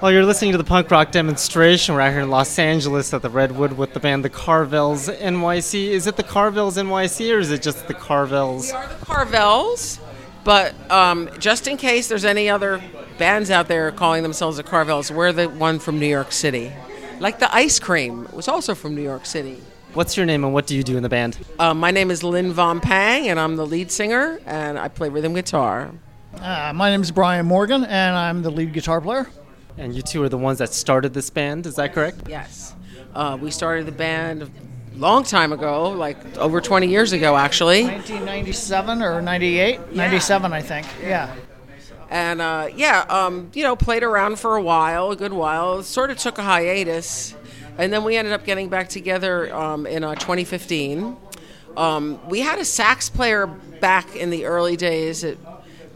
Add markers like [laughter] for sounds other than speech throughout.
Well, you're listening to the punk rock demonstration. We're out here in Los Angeles at the Redwood with the band The Carvels NYC. Is it the Carvels NYC or is it just the Carvels? We are the Carvels, but um, just in case there's any other bands out there calling themselves the Carvels, we're the one from New York City. Like the ice cream was also from New York City. What's your name and what do you do in the band? Uh, my name is Lynn Von Pang, and I'm the lead singer, and I play rhythm guitar. Uh, my name is Brian Morgan, and I'm the lead guitar player. And you two are the ones that started this band, is that correct? Yes. Uh, we started the band a long time ago, like over 20 years ago, actually. 1997 or 98? 97, I think. Yeah. And uh, yeah, um, you know, played around for a while, a good while. Sort of took a hiatus, and then we ended up getting back together um, in uh, 2015. Um, we had a sax player back in the early days. It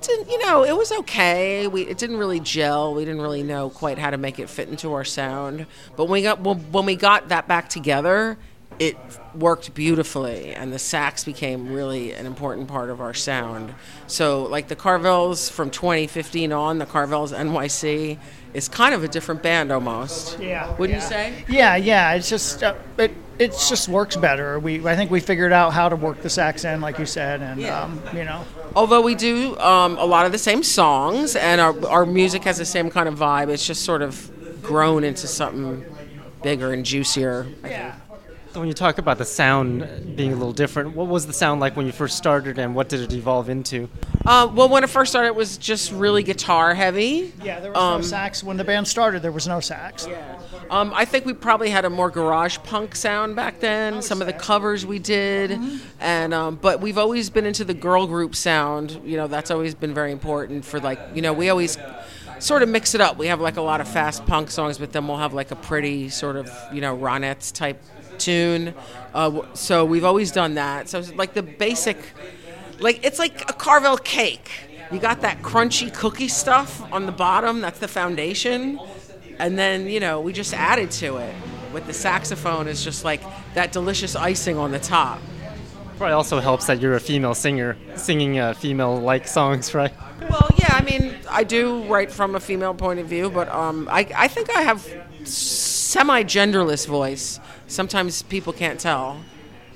didn't, you know, it was okay. We it didn't really gel. We didn't really know quite how to make it fit into our sound. But when we got when, when we got that back together, it worked beautifully and the sax became really an important part of our sound so like the carvels from 2015 on the carvels nyc is kind of a different band almost Yeah. wouldn't yeah. you say Yeah, yeah. It's just uh, it it just works better. We I think we figured out how to work the sax in, like you said, and Yeah. um, you know. although we do um, a lot of the same songs and our, our music has the same kind of vibe it's just sort of grown into something bigger and juicier Yeah. So when you talk about the sound being a little different, what was the sound like when you first started and what did it evolve into? uh, well when it first started it was just really guitar heavy Yeah, there was Um, no sax when the band started. There was no sax. Um, I think we probably had a more garage punk sound back then. Some of the covers we did, Mm-hmm. and um, but we've always been into the girl group sound. You know, that's always been very important for like you know we always sort of mix it up. We have like a lot of fast punk songs, but then we'll have like a pretty sort of you know Ronettes type tune. Uh, so we've always done that. So it's like the basic, like it's like a Carvel cake. You got that crunchy cookie stuff on the bottom. That's the foundation and then you know we just added to it with the saxophone is just like that delicious icing on the top Probably also helps that you're a female singer singing uh, female-like songs, right? well yeah i mean i do write from a female point of view but um, I, I think i have semi-genderless voice sometimes people can't tell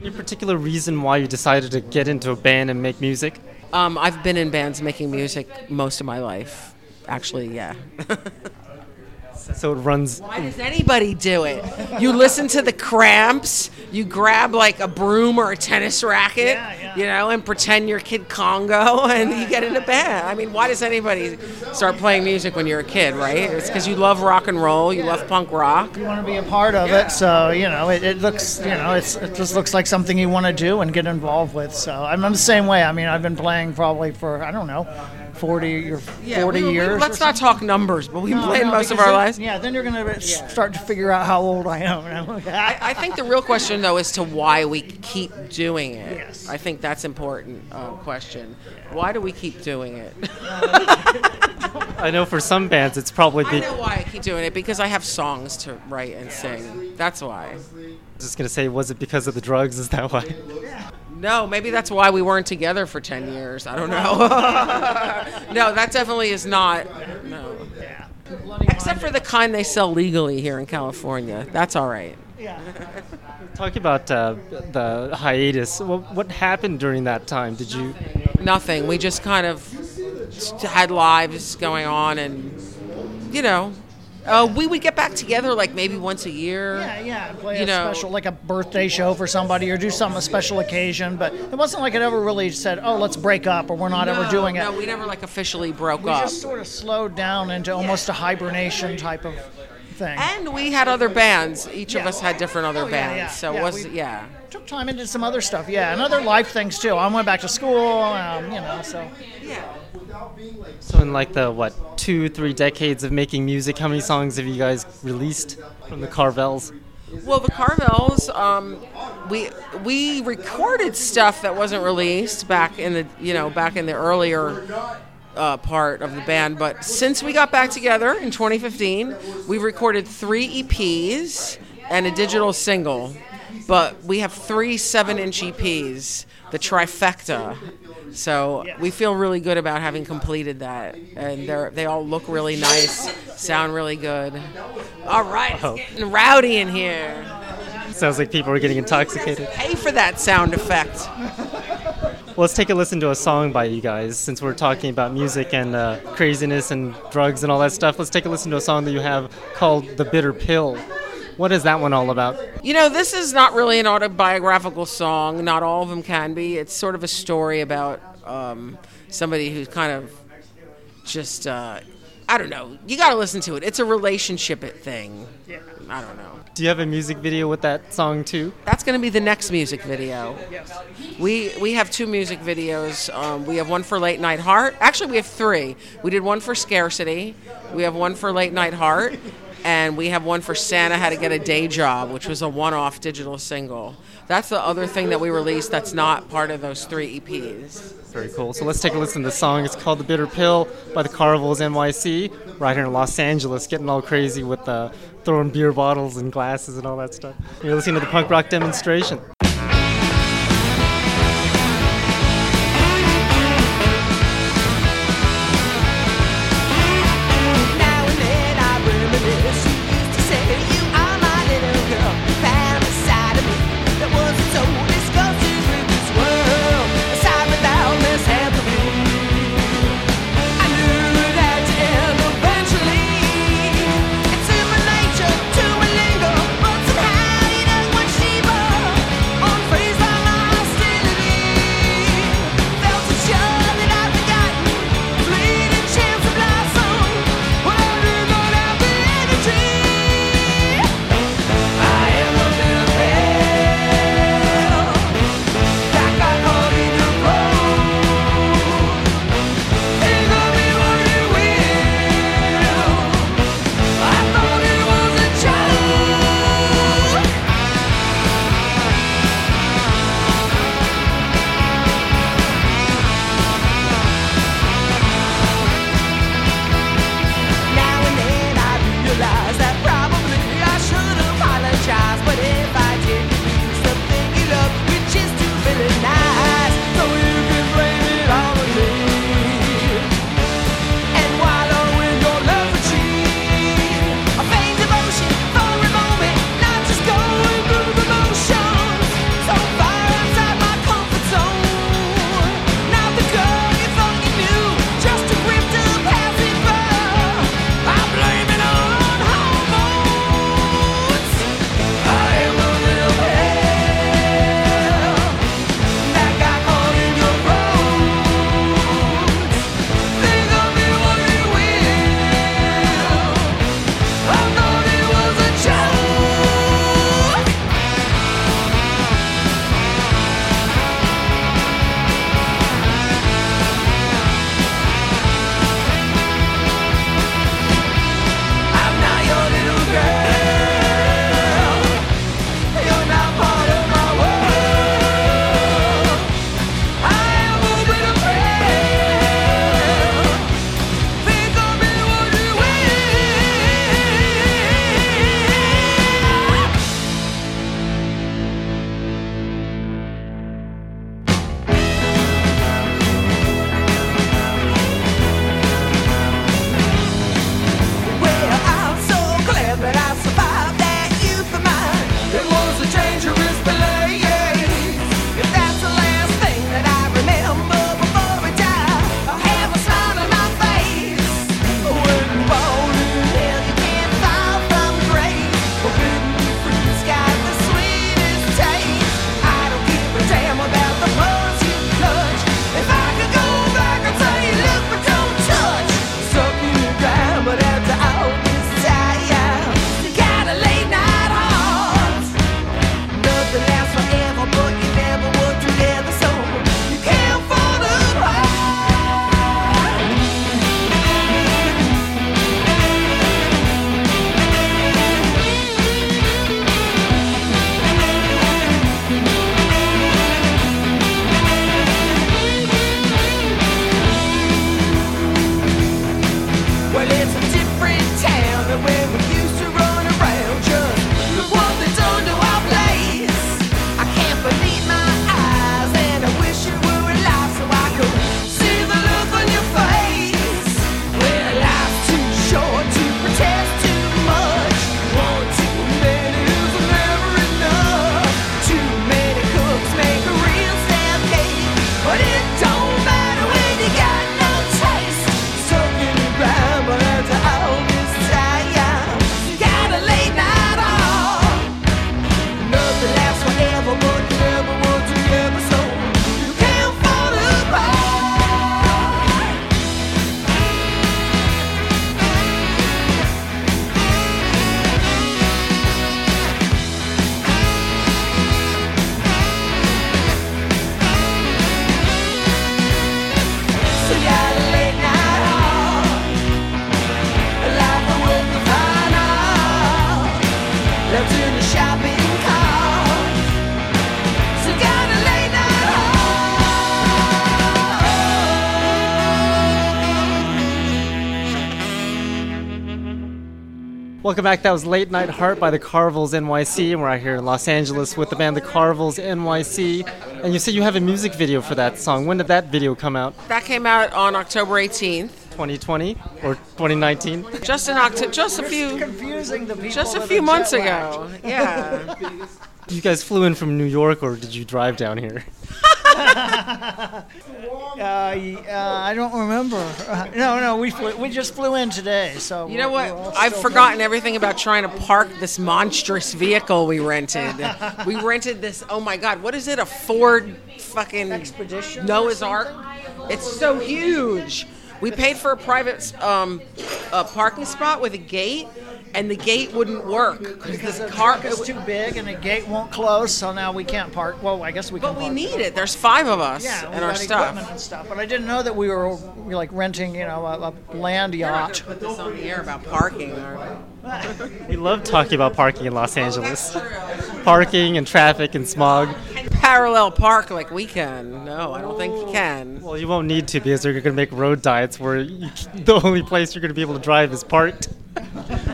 Any particular reason why you decided to get into a band and make music? um, i've been in bands making music most of my life actually yeah [laughs] So it runs. Why does anybody do it? You listen to the Cramps, you grab like a broom or a tennis racket, Yeah, yeah. you know, and pretend you're Kid Congo, [laughs] and you get in a band. I mean, why does anybody start playing music when you're a kid, right? It's because you love rock and roll, you love punk rock. You want to be a part of it, so you know it, it looks you know it's it just looks like something you want to do and get involved with. So I'm, I'm the same way. I mean, I've been playing probably for I don't know, 40 or 40 we- we- years. or let's not talk numbers, but we've been No, playing no, most of our then- lives. Yeah, then you're gonna start to figure out how old I am. [laughs] I, I think the real question, though, is to why we keep doing it. Yes. I think that's important uh, question. Why do we keep doing it? [laughs] [laughs] I know for some bands it's probably I know why I keep doing it because I have songs to write and sing. That's why. I was just gonna say, was it because of the drugs? Is that why? No, maybe that's why we weren't together for 10 years. I don't know. [laughs] no, that definitely is not. No. Except for the kind they sell legally here in California. That's all right. Talking about uh, the hiatus, what, what happened during that time? Did you? Nothing. We just kind of had lives going on and, you know, uh, we would get back together like maybe once a year. Yeah, yeah, play You a know- special, like a birthday show for somebody, or do some a special occasion. But it wasn't like it ever really said, "Oh, let's break up," or "We're not ever doing it." No, we never like officially broke we up. just sort of slowed down into almost a hibernation type of thing. And we had other bands. Each of us had different other Oh, yeah, bands. yeah, So yeah, it was yeah. Took time into some other stuff, yeah, and other life things too. I went back to school, um, you know, so So in like the what two, three decades of making music, how many songs have you guys released from the Carvels? Well, the Carvels, um, we we recorded stuff that wasn't released back in the you know back in the earlier uh, part of the band. But since we got back together in 2015, we've recorded three EPs and a digital single. But we have three seven-inch EPs, the trifecta. So we feel really good about having completed that, and they they all look really nice, sound really good. All right, it's Oh. getting rowdy in here. Sounds like people are getting intoxicated. Pay for that sound effect. Well, let's take a listen to a song by you guys since we're talking about music and uh, craziness and drugs and all that stuff. Let's take a listen to a song that you have called The Bitter Pill. What is that one all about? You know, this is not really an autobiographical song. Not all of them can be. It's sort of a story about um, somebody who's kind of just, uh, I don't know. You got to listen to it. It's a relationship thing. Yeah. I don't know. Do you have a music video with that song too? That's going to be the next music video. Yes. We we have two music videos. Um, we have one for Late Night Heart. Actually, we have three. We did one for Scarcity. We have one for Late Night Heart, and we have one for Santa Had to Get a Day Job, which was a one-off digital single. That's the other thing that we released. That's not part of those three EPs. Very cool. So let's take a listen to the song. It's called The Bitter Pill by the Carvels NYC, right here in Los Angeles, getting all crazy with uh, throwing beer bottles and glasses and all that stuff. You're listening to the punk rock demonstration. Welcome back. That was Late Night Heart by the Carvels NYC, and we're out here in Los Angeles with the band the Carvels NYC. And you said you have a music video for that song. When did that video come out? That came out on October 18th. 2020 or 2019? Just in October, just a few, confusing the people. just a few months ago. Yeah. [laughs] You guys flew in from New York, or did you drive down here? [laughs] [laughs] Uh, uh, I don't remember. Uh, [laughs] no, no, we flew, we just flew in today. So You know what? I've forgotten everything about trying to park this monstrous vehicle we rented. we [laughs] rented this. Oh my God! What is it? A Ford fucking Expedition? Noah's Ark. It's so huge. We paid for a private um, a parking spot with a gate, and the gate wouldn't work Because because the the car. truck is too big and the gate won't close, so now we can't park. Well, I guess we can. but we park. need it. There's five of us Yeah, we and our got stuff. equipment and stuff. But I didn't know that we were like renting, you know, a, a land yacht. gonna put this on the air about parking. We love talking about parking in Los Angeles. Parking and traffic and smog. parallel park like we can. No, I don't think you can. Well, you won't need to because they're going to make road diets where you, [laughs] the only place you're going to be able to drive is parked.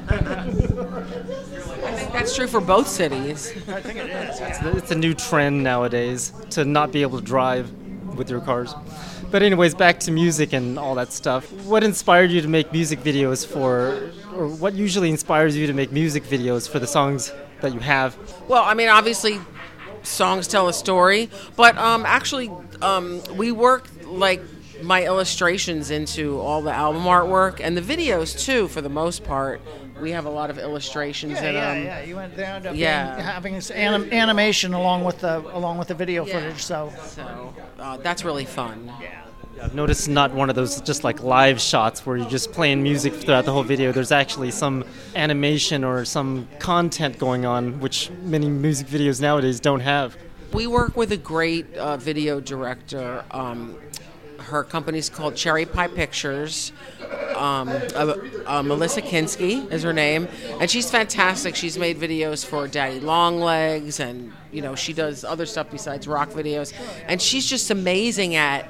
I think that's true for both cities. I think it is. It's a new trend nowadays to not be able to drive with your cars. But anyways, back to music and all that stuff. What inspired you to make music videos for, or what usually inspires you to make music videos for the songs that you have? Well, I mean, obviously, songs tell a story, but um, actually, um, we work like my illustrations into all the album artwork and the videos too. For the most part, we have a lot of illustrations Yeah, in yeah, them. yeah. You went there to yeah. having this anim- animation along with the along with the video Yeah. footage. So So uh, that's really fun. Yeah. I've noticed not one of those just like live shots where you're just playing music throughout the whole video. There's actually some animation or some content going on, which many music videos nowadays don't have. We work with a great uh, video director. Um, her company's called Cherry Pie Pictures. Um, uh, uh, Melissa Kinsky is her name, and she's fantastic. She's made videos for Daddy Longlegs, and you know she does other stuff besides rock videos. And she's just amazing at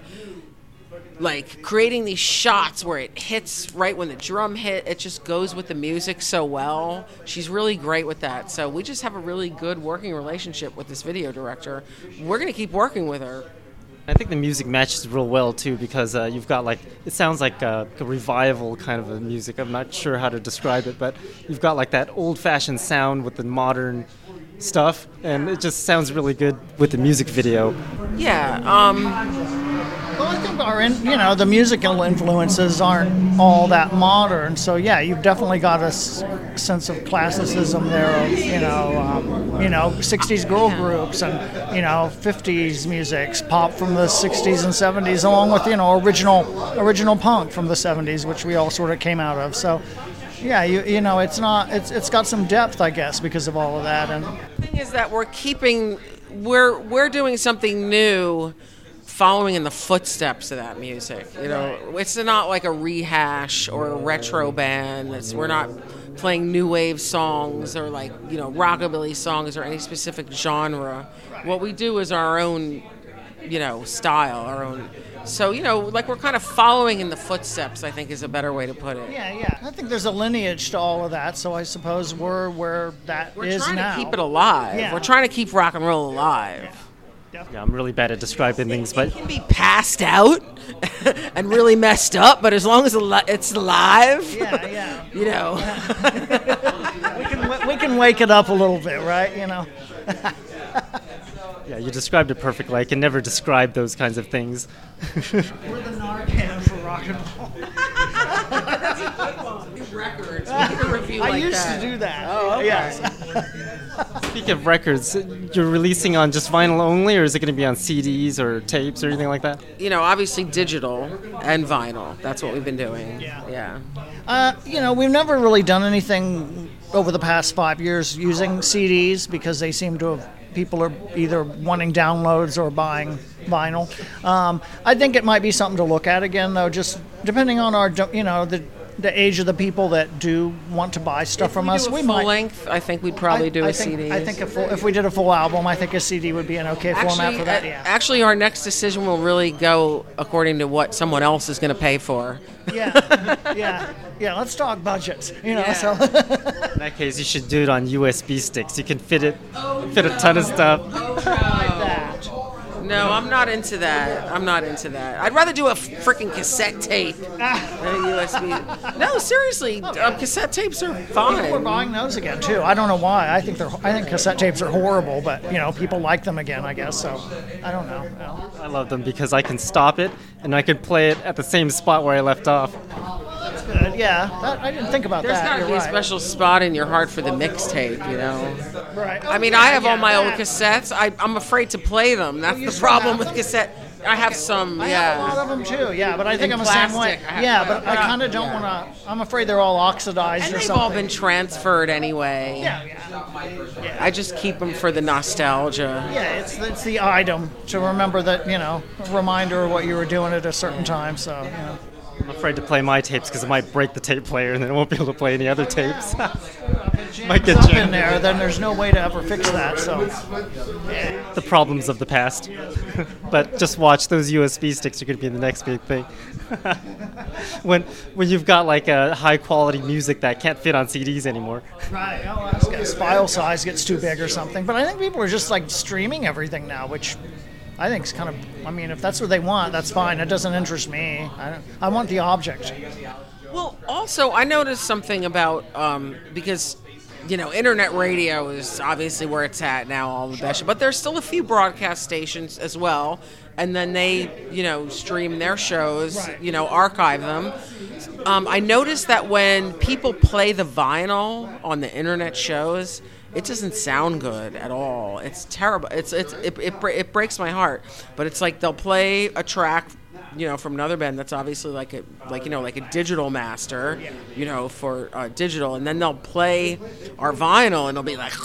like creating these shots where it hits right when the drum hit. It just goes with the music so well. She's really great with that. So we just have a really good working relationship with this video director. We're gonna keep working with her. I think the music matches real well too because uh, you've got like it sounds like a, a revival kind of a music. I'm not sure how to describe it, but you've got like that old-fashioned sound with the modern stuff, and it just sounds really good with the music video. Yeah. Um, our, you know, the musical influences aren't all that modern. So yeah, you've definitely got a s- sense of classicism there. Of, you know, um, you know, '60s girl groups and you know '50s musics, pop from the '60s and '70s, along with you know original original punk from the '70s, which we all sort of came out of. So. Yeah, you, you know, it's not. It's it's got some depth, I guess, because of all of that. And the thing is that we're keeping we're we're doing something new following in the footsteps of that music you know? It's not like a rehash or a retro band. It's we're not playing new wave songs or like you know rockabilly songs or any specific genre. What we do is our own you know style our own. So you know like we're kind of following in the footsteps i think is a better way to put it. Yeah, yeah, I think there's a lineage to all of that. So I suppose we're where that we're is trying to keep it alive. Yeah. we're trying to keep rock and roll alive. Yeah, I'm really bad at describing things, but can be passed out [laughs] and really messed up, but as long as it's live, Yeah, yeah. [laughs] you know. [laughs] we can we can wake it up a little bit, right? You know. yeah, you described it perfectly. I can never describe those kinds of things. We're the Narcan for rock and roll. Records. We need a review I like used that. to do that. Oh, okay. Yes. Speaking of records, you're releasing on just vinyl only, or is it going to be on CDs or tapes or anything like that? You know, obviously digital and vinyl. That's what we've been doing. Yeah. Yeah. Uh, you know, we've never really done anything over the past five years using CDs because they seem to have people are either wanting downloads or buying vinyl. Um, I think it might be something to look at again, though, just depending on our, you know, the the age of the people that do want to buy stuff from us, do a we full might. length. I think we'd probably I, do a I think, CD. I think a full, if we did a full album, I think a CD would be an okay format for that. uh, Yeah. actually, our next decision will really go according to what someone else is going to pay for. yeah, [laughs] yeah, yeah. Let's talk budgets. You know, Yeah. so In that case, you should do it on USB sticks. You can fit it, fit a ton of stuff. that. No, I'm not into that. I'm not into that. I'd rather do a freaking cassette tape than a USB. No, seriously, um, cassette tapes are fine. People are buying those again too. I don't know why. I think they're. I think cassette tapes are horrible, but you know, people like them again. I guess so. I don't know. you know. I love them because I can stop it and I can play it at the same spot where I left off. Good. Yeah, that, I didn't think about There's that. got to be a special spot in your heart for the mixtape, you know. Right. I mean, I have all Yeah, my old cassettes. I, I'm afraid to play them. That's oh, you the problem with cassette. I have some, I have a lot of them too. Yeah, but I think In I'm the same way. plastic. Yeah, but I kind of don't Yeah. want to. I'm afraid they're all oxidized And or they've something. all been transferred anyway. Yeah, yeah. I just keep them for the nostalgia. Yeah, it's it's the item to remember that you know, a reminder of what you were doing at a certain time. So you know. I'm afraid to play my tapes because it might break the tape player and then I won't be able to play any other tapes. might get Up in there, then there's no way to ever fix that. So The problems of the past. [laughs] but just watch those USB sticks are going to be the next big thing. [laughs] when when you've got like a high quality music that can't fit on CDs anymore. right, oh, file size gets too big or something. But I think people are just like streaming everything now, which. I think it's kind of. I mean, if that's what they want, that's fine. It doesn't interest me. I, I want the object. Well, also, I noticed something about um, because you know, internet radio is obviously where it's at now, all the best. But there's still a few broadcast stations as well, and then they, you know, stream their shows, you know, archive them. Um, I noticed that when people play the vinyl on the internet shows, it doesn't sound good at all. It's terrible. It's it's it, it, it breaks my heart. But it's like they'll play a track you know, from another band that's obviously like a like you know like a digital master, you know, for uh, digital, and then they'll play our vinyl, and it'll be like. [laughs]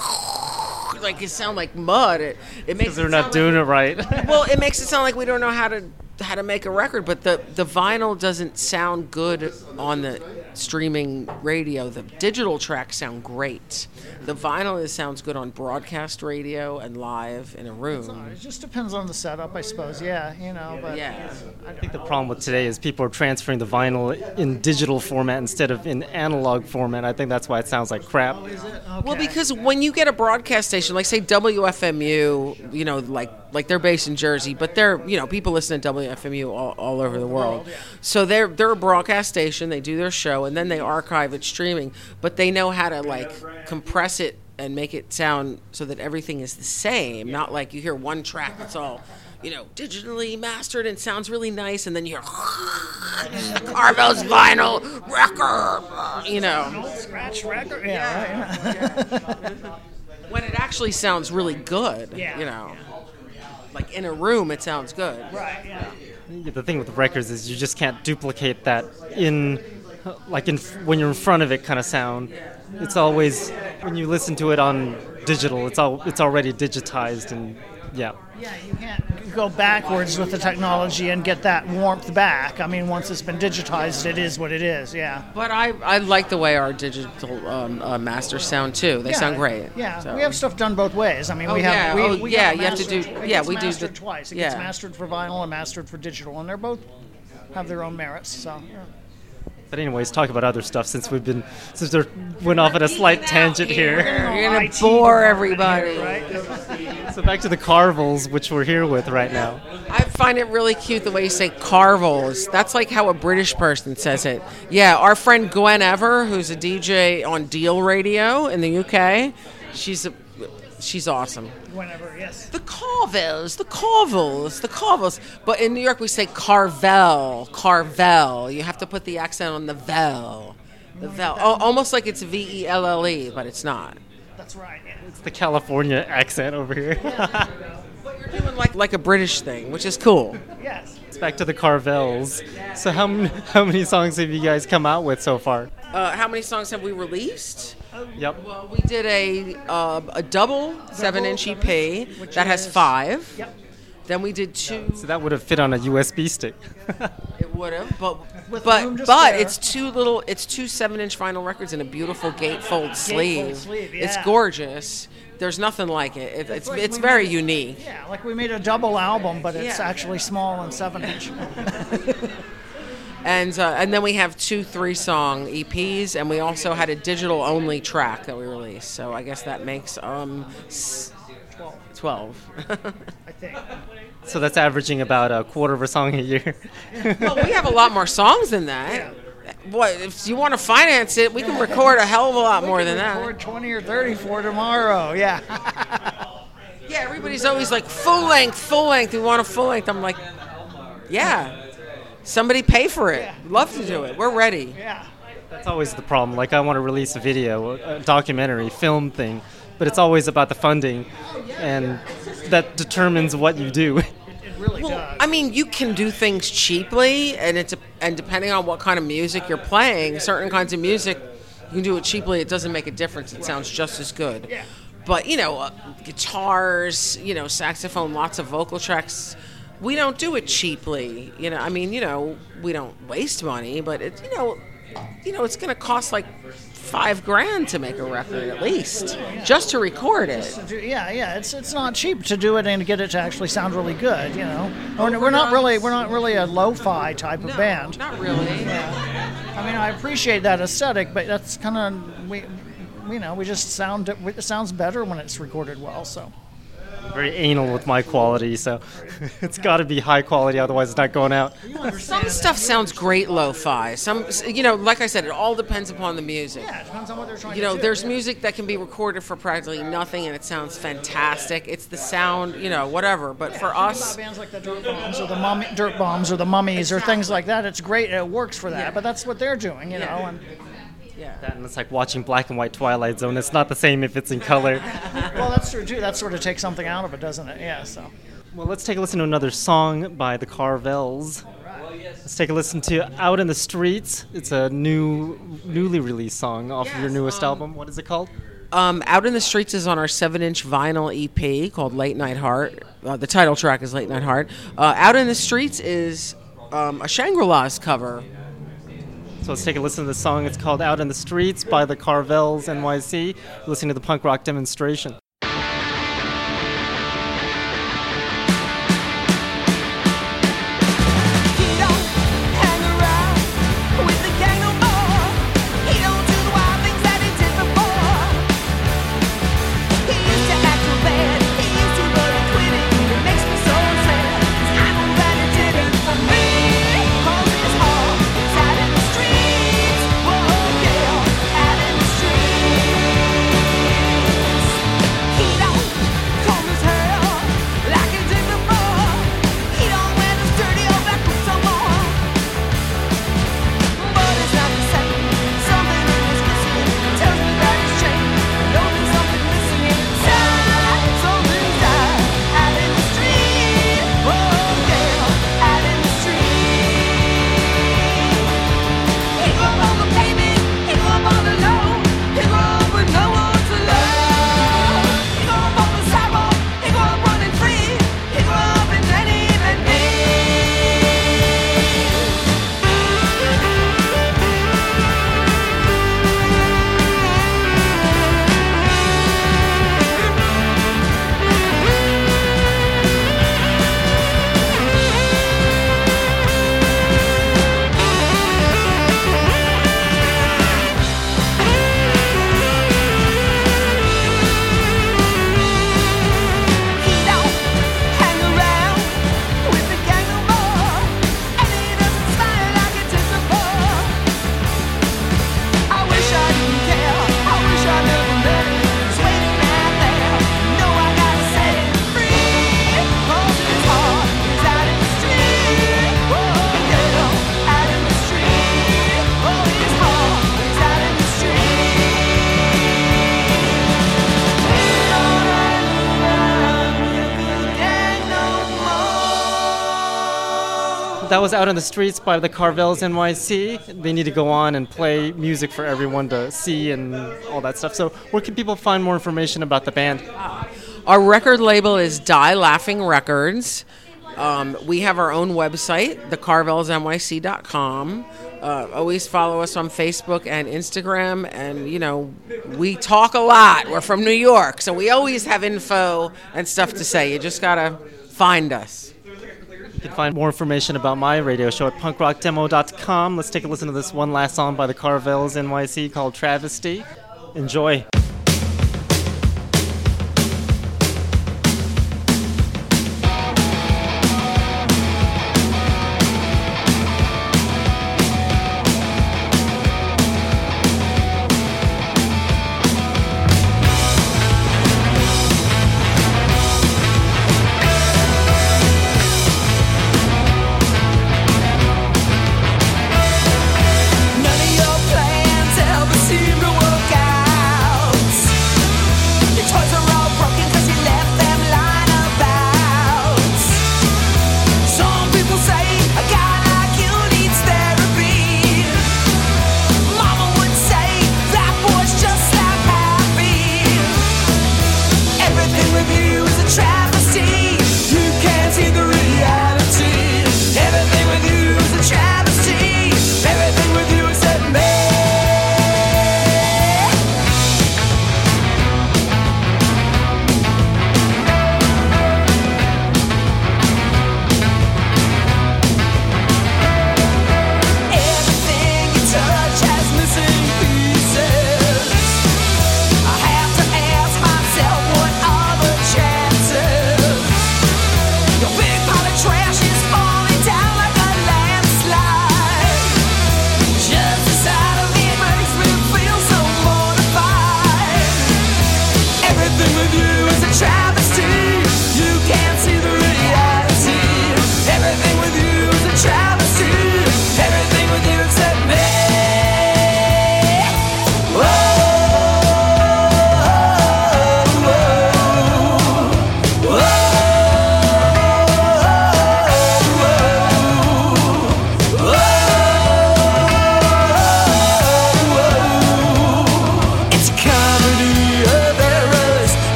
Like it sound like mud. It, it makes they're it not doing it right. [laughs] Well, it makes it sound like we don't know how to how to make a record, but the the vinyl doesn't sound good on the streaming radio. The digital tracks sound great. The vinyl is, sounds good on broadcast radio and live in a room. It just depends on the setup, I suppose. Yeah, you know, but Yeah. I think the problem with today is people are transferring the vinyl in digital format instead of in analog format. I think that's why it sounds like crap. Oh, well, because when you get a broadcast station, like say WFMU, you know, like like they're based in Jersey, but they're you know people listen to WFMU all, all over the world. So they're they're a broadcast station. They do their show and then they archive it streaming, but they know how to like compress it and make it sound so that everything is the same. Not like you hear one track that's all. You know, digitally mastered and sounds really nice, and then you hear [laughs] Carvel's vinyl record. You know, scratch record. Yeah, right. [laughs] when it actually sounds really good. Yeah, You know, like in a room, it sounds good. right. Yeah. Yeah, The thing with records is you just can't duplicate that in, like in when you're in front of it kind of sound. It's always when you listen to it on digital. It's all it's already digitized and yeah. Yeah, you can't go backwards with the technology and get that warmth back. I mean, once it's been digitized, it is what it is. Yeah. But I, I like the way our digital um, uh, masters sound too. They yeah, sound great. Yeah, So- we have stuff done both ways. I mean, Oh, we have yeah. we, Oh, we yeah, have you have to do- it yeah, gets we do mastered the- twice. It gets mastered for vinyl and mastered for digital, and they're both have their own merits. So. yeah. But anyways, talk about other stuff since we've been since we went off at a slight tangent here. You're gonna bore everybody. right? So back to the Carvels, which we're here with right now. I find it really cute the way you say carvels. That's like how a British person says it. Yeah, our friend Gwen Ever, who's a DJ on Deal Radio in the UK, she's a, she's awesome. Whenever, yes. The Carvels, the Carvels, the Carvels. But in New York, we say Carvel, Carvel. You have to put the accent on the vel. The vel. Oh, almost like it's V E L L E, but it's not. That's right. Yeah. It's the California accent over here. But you're doing like, like a British thing, which is cool. Yes. It's back to the Carvels. So how many, how many songs have you guys come out with so far? Uh, how many songs have we released? Yep. Well, we did a uh, a double seven inch EP that has five. Yep. Then we did two. So that would have fit on a USB stick. [laughs] It would have, but With but but spare. it's two little, it's two seven-inch vinyl records in a beautiful gatefold sleeve. Gatefold sleeve, yeah. It's gorgeous. There's nothing like it. it it's like it's very made- unique. Yeah, like we made a double album, but it's Yeah. actually small and seven inch. [laughs] And uh, and then we have two three-song EPs, and we also had a digital-only track that we released. So I guess that makes um s- twelve. I think. So that's averaging about a quarter of a song a year. well, we have a lot more songs than that. What if you want to finance it? We can record a hell of a lot more than that. Record 20 or 30 for tomorrow. Yeah. [laughs] Yeah, everybody's always like full length, full length. We want a full length. I'm like, yeah, somebody pay for it. Love to do it. We're ready. Yeah. That's always the problem. Like I want to release a video, a documentary, film thing, but it's always about the funding, oh, and that determines what you do. [laughs] Really Well, does. I mean, you can do things cheaply, and it's and depending on what kind of music you're playing, certain kinds of music, you can do it cheaply. It doesn't make a difference. It sounds just as good. Yeah. But you know, uh, guitars, you know, saxophone, lots of vocal tracks. We don't do it cheaply. You know, I mean, you know, we don't waste money, but it, you know, you know, it's going to cost like five grand to make a record at least, just to record it. Yeah, yeah, it's it's not cheap to do it and get it to actually sound really good. You know, we're, we're not really we're not really a lo-fi type of band. Not really. I mean, I appreciate that aesthetic, but that's kind of we, you know, we just sound it sounds better when it's recorded well. So Very anal with my quality, so [laughs] it's got to be high quality, otherwise it's not going out. Some stuff sounds great lo-fi. Some, you know, like I said, it all depends upon the music. yeah, depends on what they're trying You know, there's music that can be recorded for practically nothing and it sounds fantastic. It's the sound, you know, whatever. But for us, bands like the Dirt Bombs or the Mummy, Dirt Bombs or the Mummies or things like that, it's great. It works for that, but that's what they're doing, you know. And yeah. That and it's like watching black and white Twilight Zone. It's not the same if it's in color. [laughs] well, that's true too. That sort of takes something out of it, doesn't it? Yeah. So Well, let's take a listen to another song by the Carvels. Let's take a listen to "Out in the Streets." It's a new, newly released song off of your newest um, album. What is it called? Um, Out in the Streets is on our seven-inch vinyl EP called Late Night Heart. Uh, the title track is Late Night Heart. Uh, Out in the Streets is um, a Shangri-La's cover. So let's take a listen to the song. It's called "Out in the Streets" by the Carvels NYC. Listening to the punk rock demonstration. Was "Out on the Streets" by the Carvels NYC. They need to go on and play music for everyone to see and all that stuff. So, where can people find more information about the band? Our record label is Die Laughing Records. Um, we have our own website, thecarvelsnyc.com. Uh, always follow us on Facebook and Instagram. And, you know, we talk a lot. We're from New York, so we always have info and stuff to say. You just got to find us. You can find more information about my radio show at punkrockdemo.com. Let's take a listen to this one last song by the Carvels NYC called Travesty. Enjoy.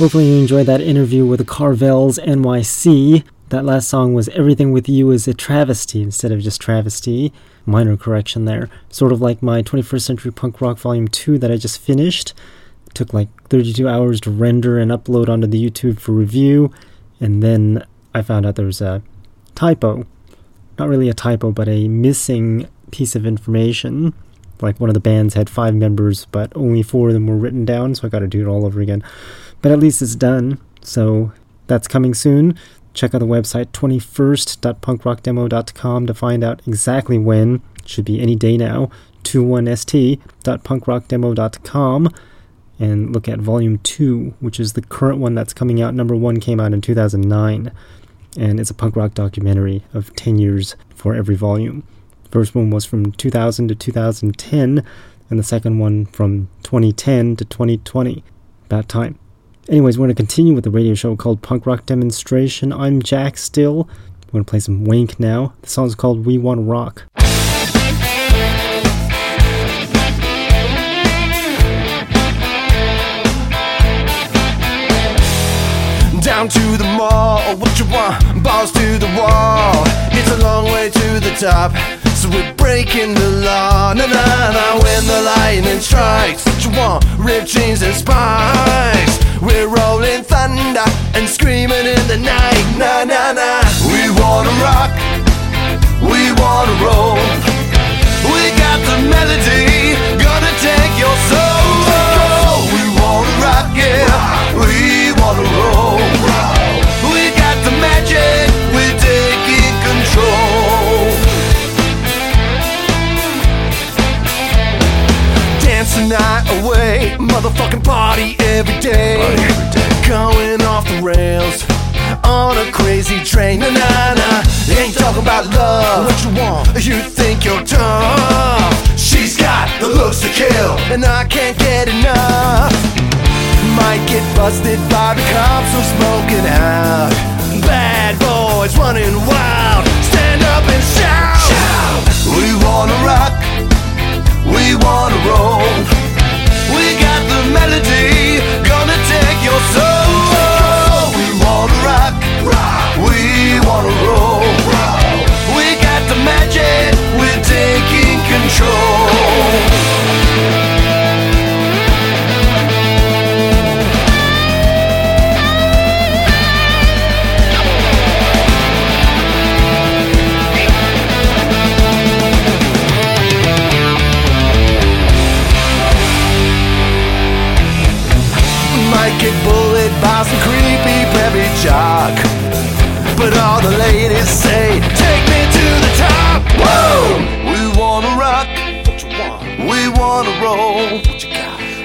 Hopefully, you enjoyed that interview with the Carvels NYC. That last song was Everything With You is a Travesty instead of just Travesty. Minor correction there. Sort of like my 21st Century Punk Rock Volume 2 that I just finished. It took like 32 hours to render and upload onto the YouTube for review. And then I found out there was a typo. Not really a typo, but a missing piece of information. Like one of the bands had five members, but only four of them were written down, so I gotta do it all over again. But at least it's done, so that's coming soon. Check out the website 21st.punkrockdemo.com to find out exactly when. Should be any day now. 21st.punkrockdemo.com and look at volume 2, which is the current one that's coming out. Number 1 came out in 2009, and it's a punk rock documentary of 10 years for every volume. The First one was from 2000 to 2010, and the second one from 2010 to 2020. About time. Anyways, we're going to continue with the radio show called Punk Rock Demonstration. I'm Jack Still. We're going to play some Wink now. The song's called We Want Rock. Down to the mall. What you want? Balls to the wall. It's a long way to the top. So we're breaking the law. Na na na. When the lightning strikes, what you want? Rib chains and spikes. We're rolling thunder and screaming in the night. Na na na. We wanna rock. We wanna roll. We got the melody, gonna take your soul. We wanna rock, yeah. We wanna roll. Night away, motherfucking party every day. Going off the rails on a crazy train. Na na na, ain't talking about love. What you want? You think you're tough? She's got the looks to kill, and I can't get enough. Might get busted by the cops for smoking out. Bad boys running wild. Stand up and shout. shout. We wanna rock. We wanna roll. We got the melody, gonna take your soul. We wanna rock, we wanna roll. We got the magic, we're taking control. Creepy jock. But all the ladies say, take me to the top. Whoa! We wanna rock. We wanna roll.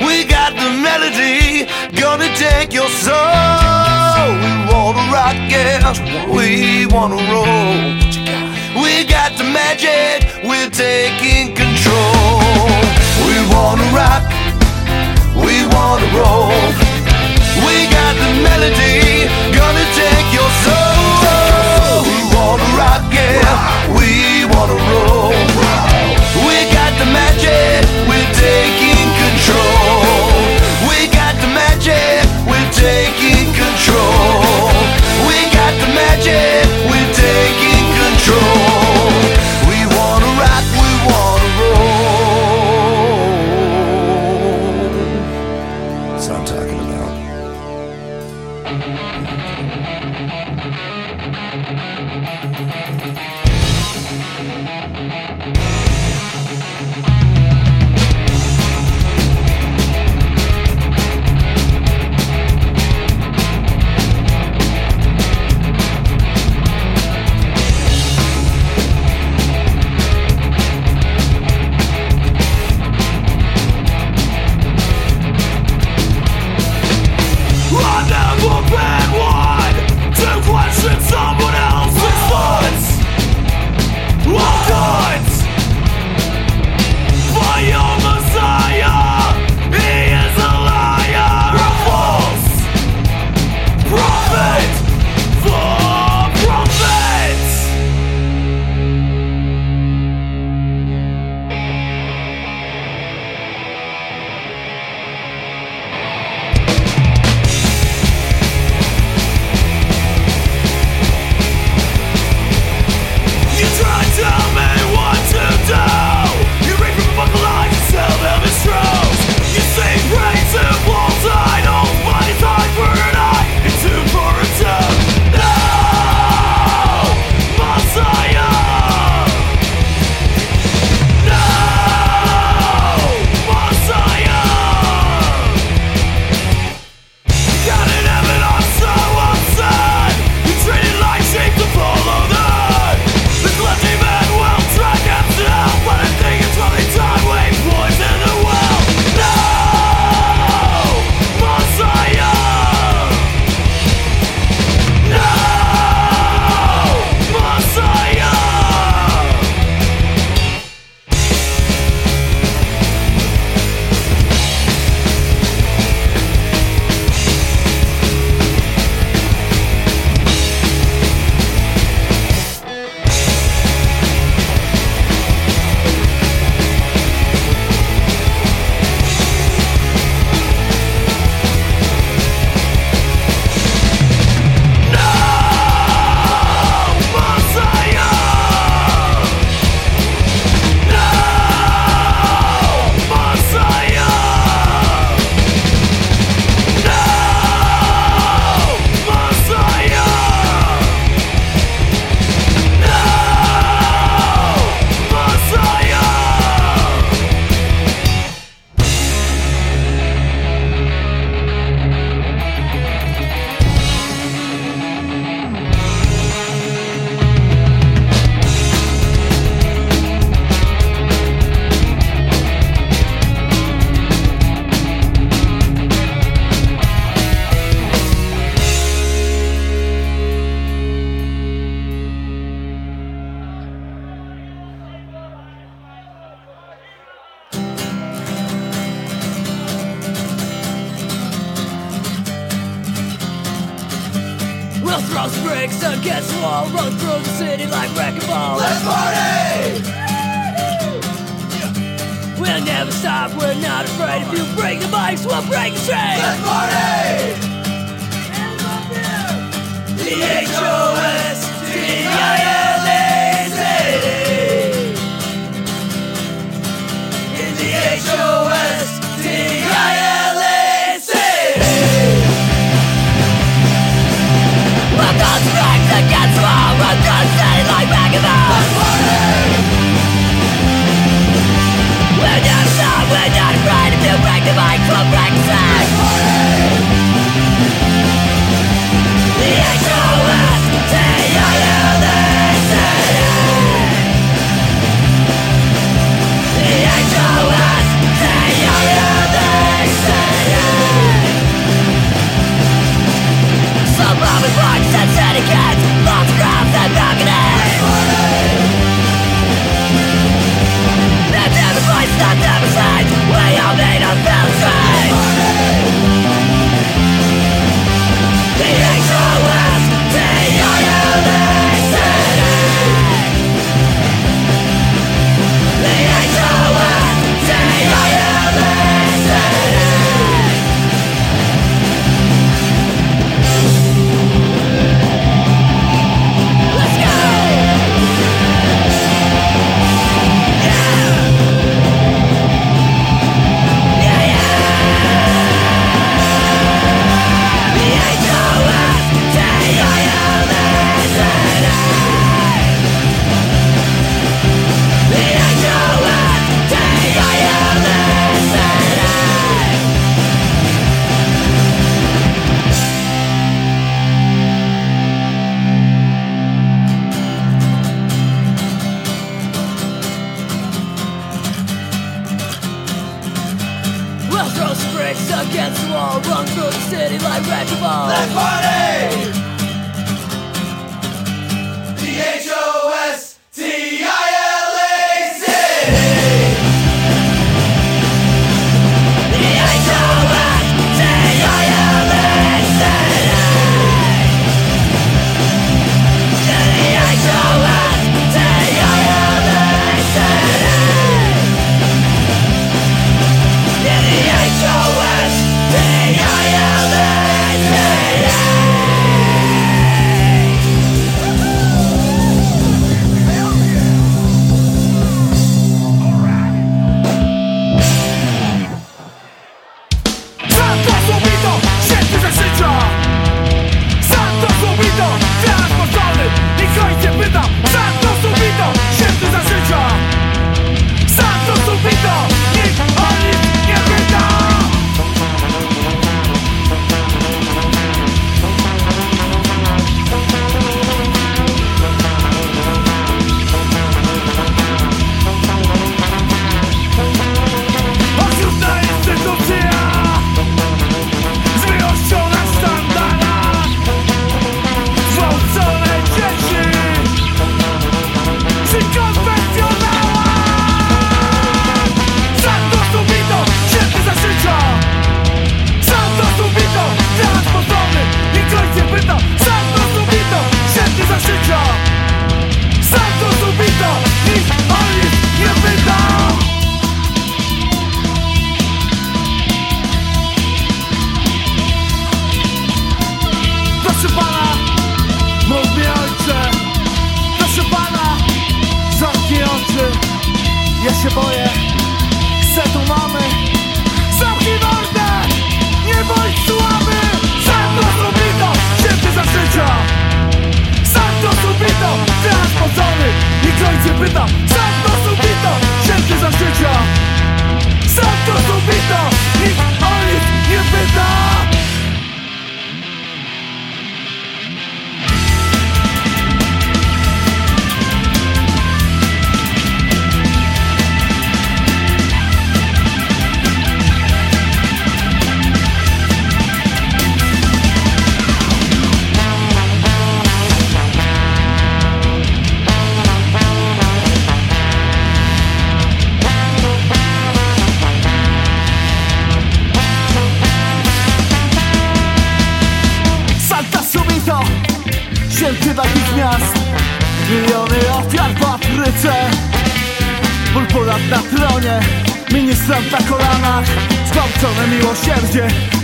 We got the melody, gonna take your soul. We wanna rock, yeah. We wanna roll. We got the magic, we're taking control. We wanna rock. We wanna roll. We got the melody, gonna take your soul. We wanna rock, yeah. We wanna roll. We got the magic, we're taking control. We got the magic, we're taking control. We got the magic, question someone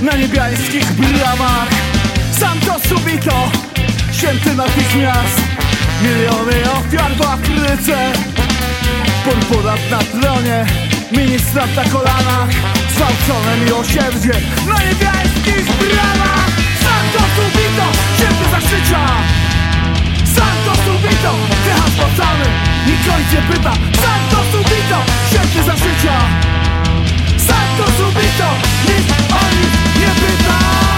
Na niebiańskich bramach. Santo subito. Święty natychmiast. Miliony ofiar w Afryce. Ponad na tronie. Ministrant na kolanach. Zgwałcone miłosierdzie. Na niebiańskich bramach. Santo subito. Święty za życia Santo subito, dycha spocony Nikt nic nie pyta. Santo subito, świetny za Santo subito, nikt o nic nie pyta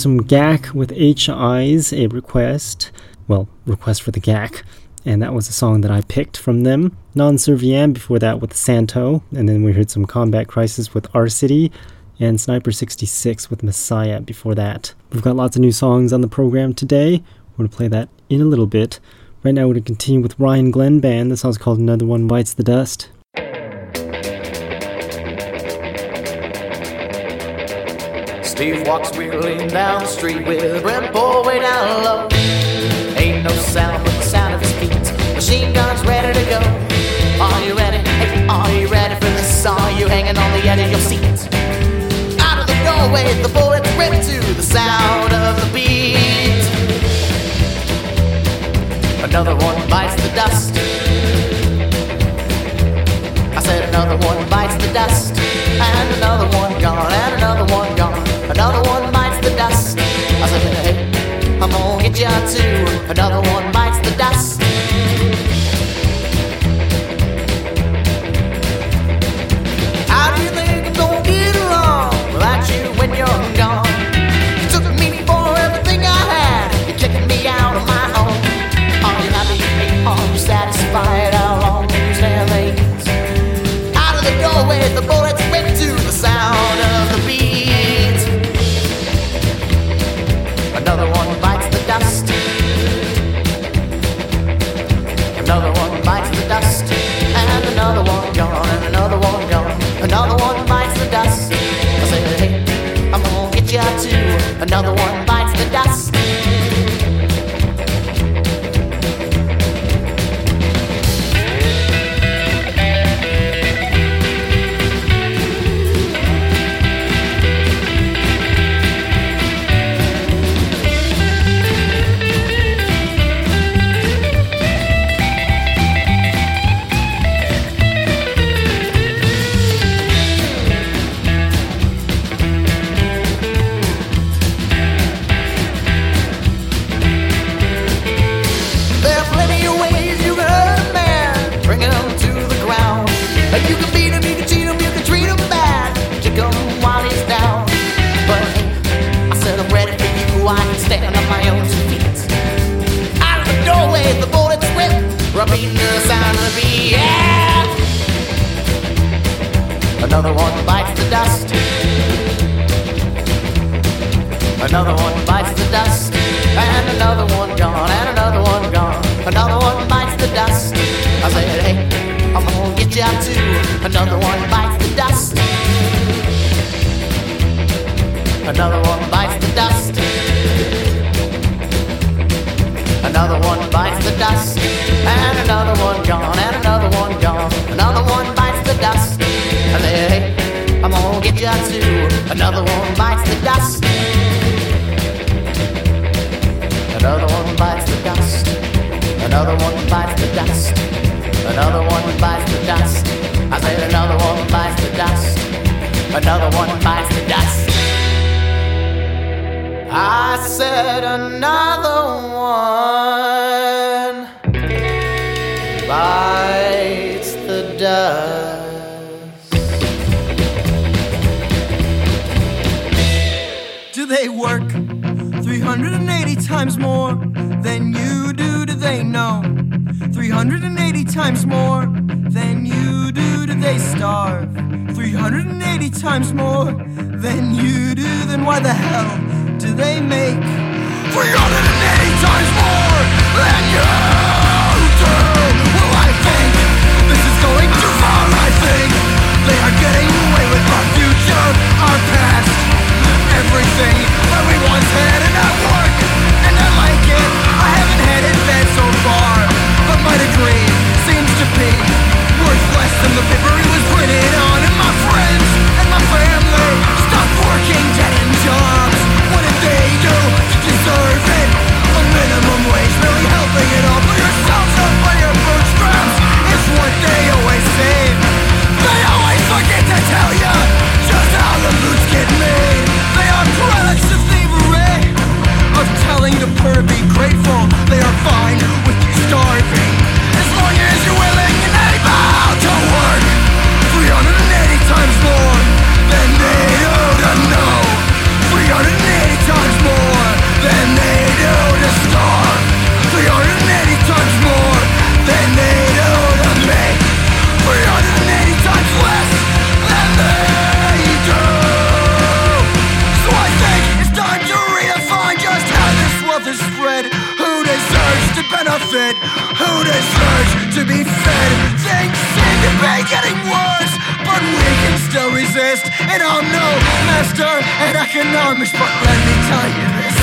Some GAC with HIs, a request, well, request for the GAC, and that was a song that I picked from them. Non Serviam before that with Santo, and then we heard some Combat Crisis with R City, and Sniper 66 with Messiah before that. We've got lots of new songs on the program today. We're going to play that in a little bit. Right now, we're going to continue with Ryan Glenn Band. The song's called Another One Bites the Dust. Steve walks wearily down the street with a brim pulled way down low. Ain't no sound but the sound of his feet. Machine guns ready to go. Are you ready? Hey, are you ready for this? Are you hanging on the edge of your seat? Out of the doorway, the bullets rip to the sound of the beat. Another one bites the dust. Said another one bites the dust. And another one gone, and another one gone. Another one bites the dust. I said, hey, I'm gonna get you too. Another one bites the dust. How do you think I'm gonna get along without you when you're gone? Another one bites the dust. Another one bites the dust. Another one bites the dust. And another one gone, and another one gone. Another one bites the dust. I said, hey, I'm gonna get you out too. Another one bites the dust. Another one bites the dust. Another one bites the dust. And another one gone, and another one gone. Another one bites the dust. Said, hey, I'm gonna get you too. Another one bites the dust. Another one bites the dust. Another one bites the dust. Another one bites the dust. I said another one bites the dust. Another one bites the dust. I said another one bites the dust. Do they work 380 times more than you do? Do they know? 380 times more than you do? Do they starve? 380 times more than you do? Then why the hell they make 380 times more than you do? Well, I think this is going too far. I think they are getting away with our future, our past everything that we once had and at work and I like it I haven't had it bad so far but my degree seems to be worth less than the paper it was printed on and my friends To be fed? Things seem to be getting worse, but we can still resist. And I'm no master in economics, but let me tell you this: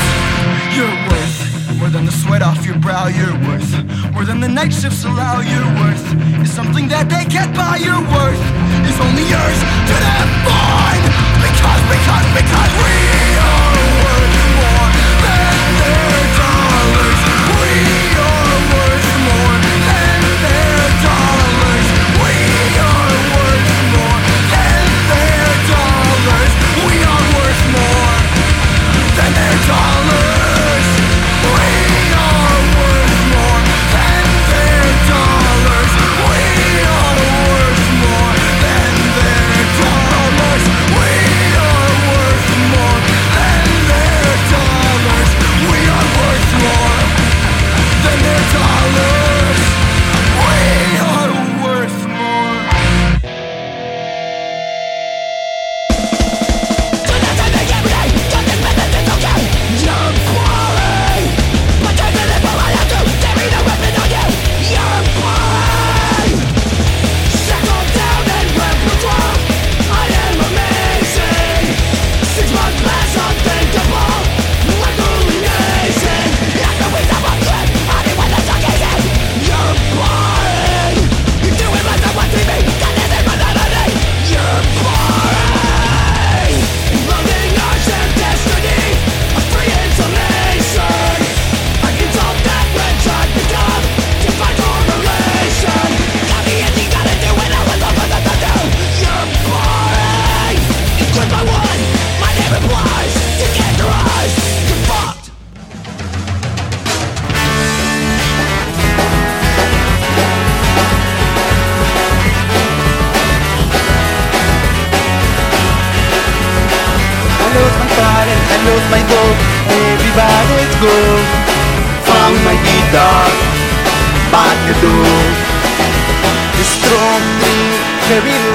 you're worth more than the sweat off your brow. You're worth more than the night shifts allow. You're worth is something that they can't buy. Your worth is only yours to define. Because, because, because we are worth more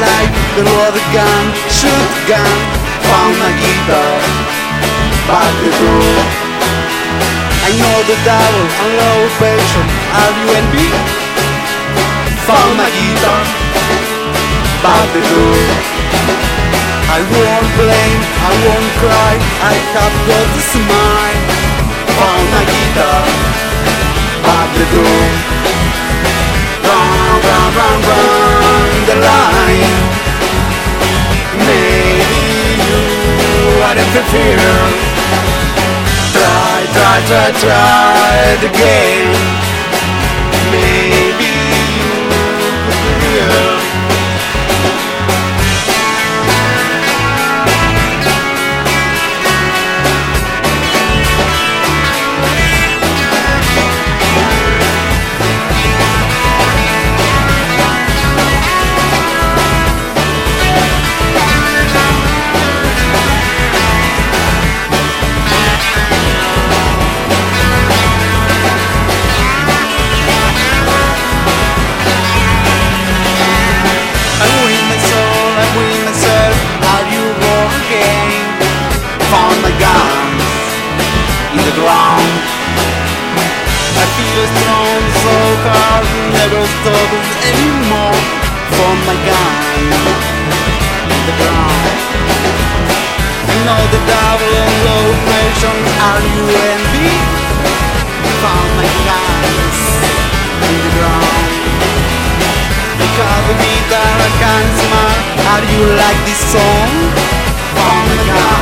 light, the loaded gun, shoot gun. Found my guitar, back the door. I know the devil on low pressure, RUNB. Found my guitar, back the door. I won't blame, I won't cry, I have got to smile. Found my guitar, back the door. Run, run, run, run the line. Are the fear. Try, try, try, try it again. Maybe How do you like this song? Oh my god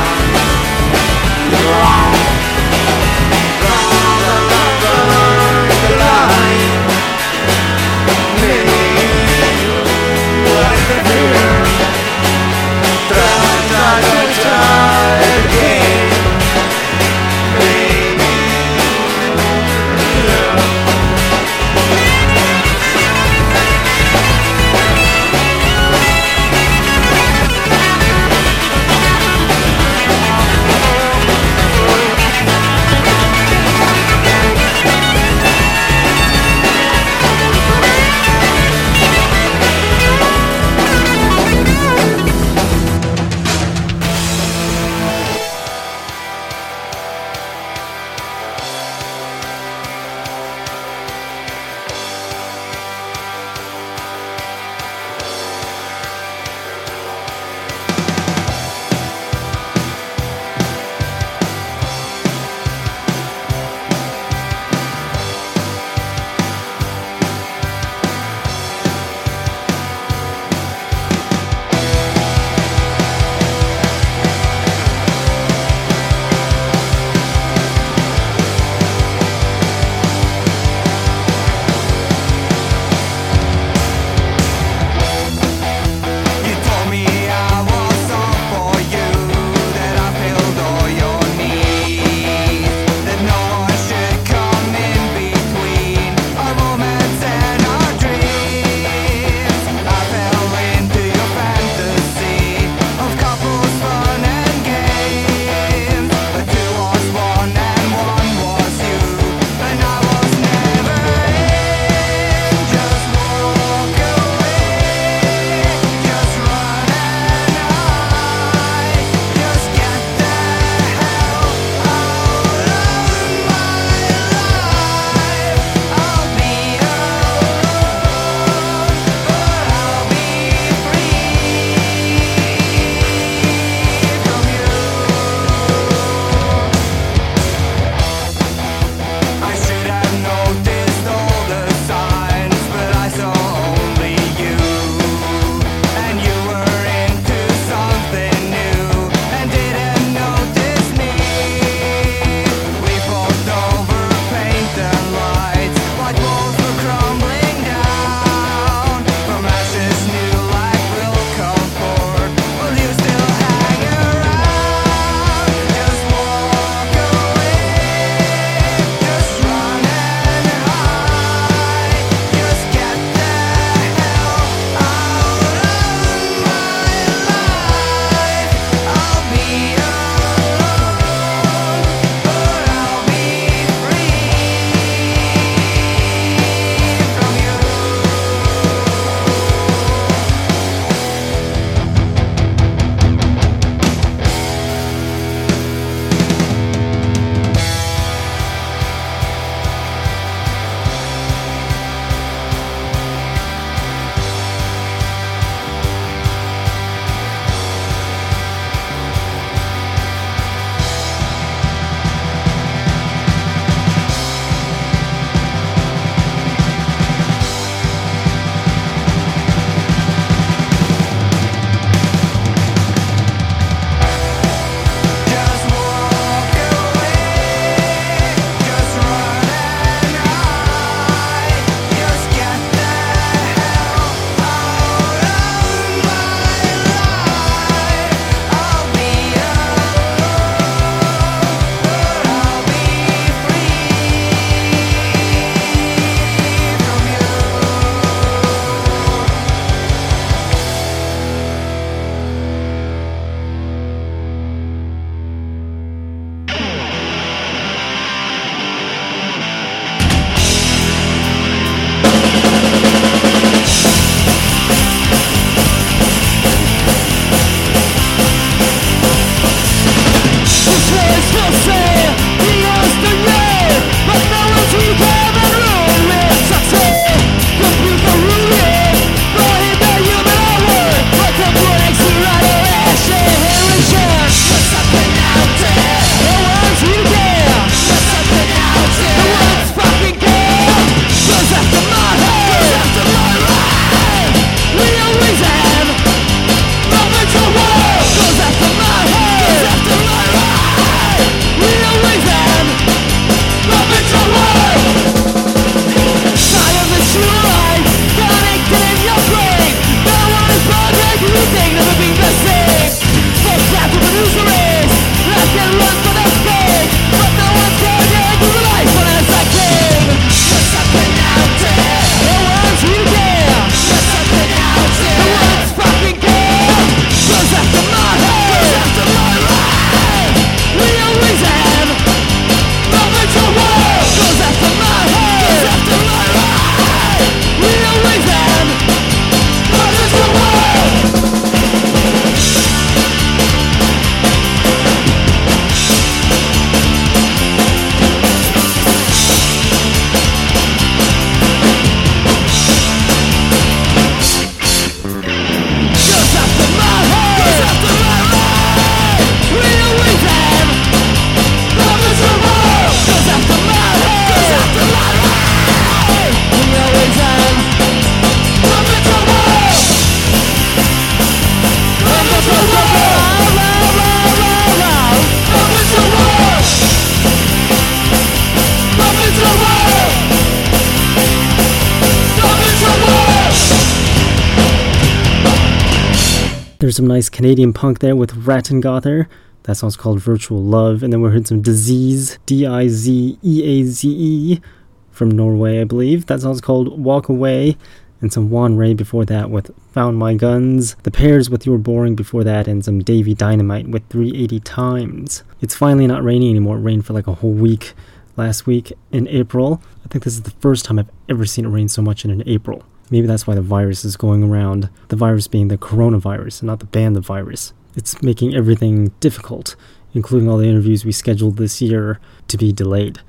There's some nice Canadian punk there with Rattengother. That song's called Virtual Love. And then we heard some Disease, D I Z E A Z E, from Norway, I believe. That song's called Walk Away. And some Juan Ray before that with Found My Guns. The Pairs with You're Boring before that. And some Davy Dynamite with 380 Times. It's finally not raining anymore. It rained for like a whole week last week in April. I think this is the first time I've ever seen it rain so much in an April. Maybe that's why the virus is going around. The virus being the coronavirus not the band the virus. It's making everything difficult, including all the interviews we scheduled this year to be delayed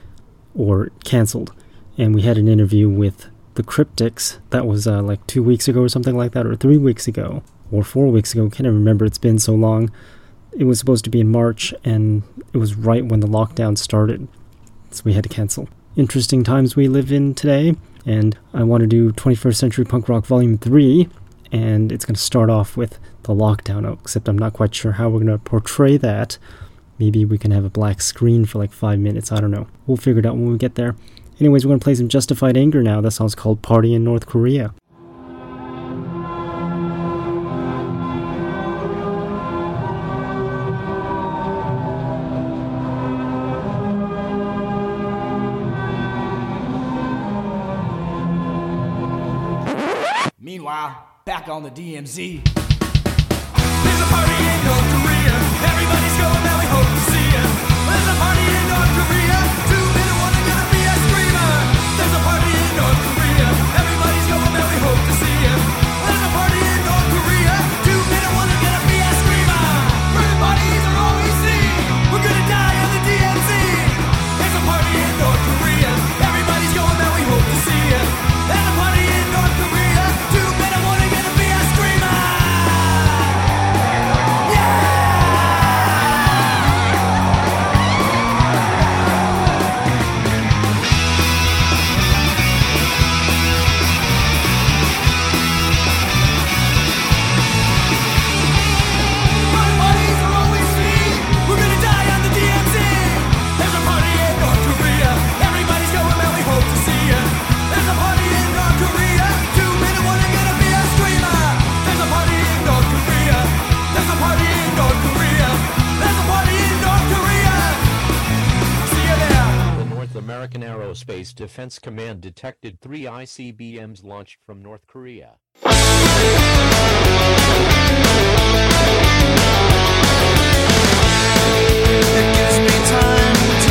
or canceled. And we had an interview with the Cryptics that was uh, like two weeks ago or something like that, or three weeks ago, or four weeks ago. Can't even remember. It's been so long. It was supposed to be in March, and it was right when the lockdown started. So we had to cancel. Interesting times we live in today, and I want to do 21st Century Punk Rock Volume 3, and it's going to start off with the lockdown, except I'm not quite sure how we're going to portray that. Maybe we can have a black screen for like five minutes. I don't know. We'll figure it out when we get there. Anyways, we're going to play some Justified Anger now. That song's called Party in North Korea. On the DMZ. There's a party in North Korea. Everybody's going Aerospace Defense Command detected three ICBMs launched from North Korea. It gives me time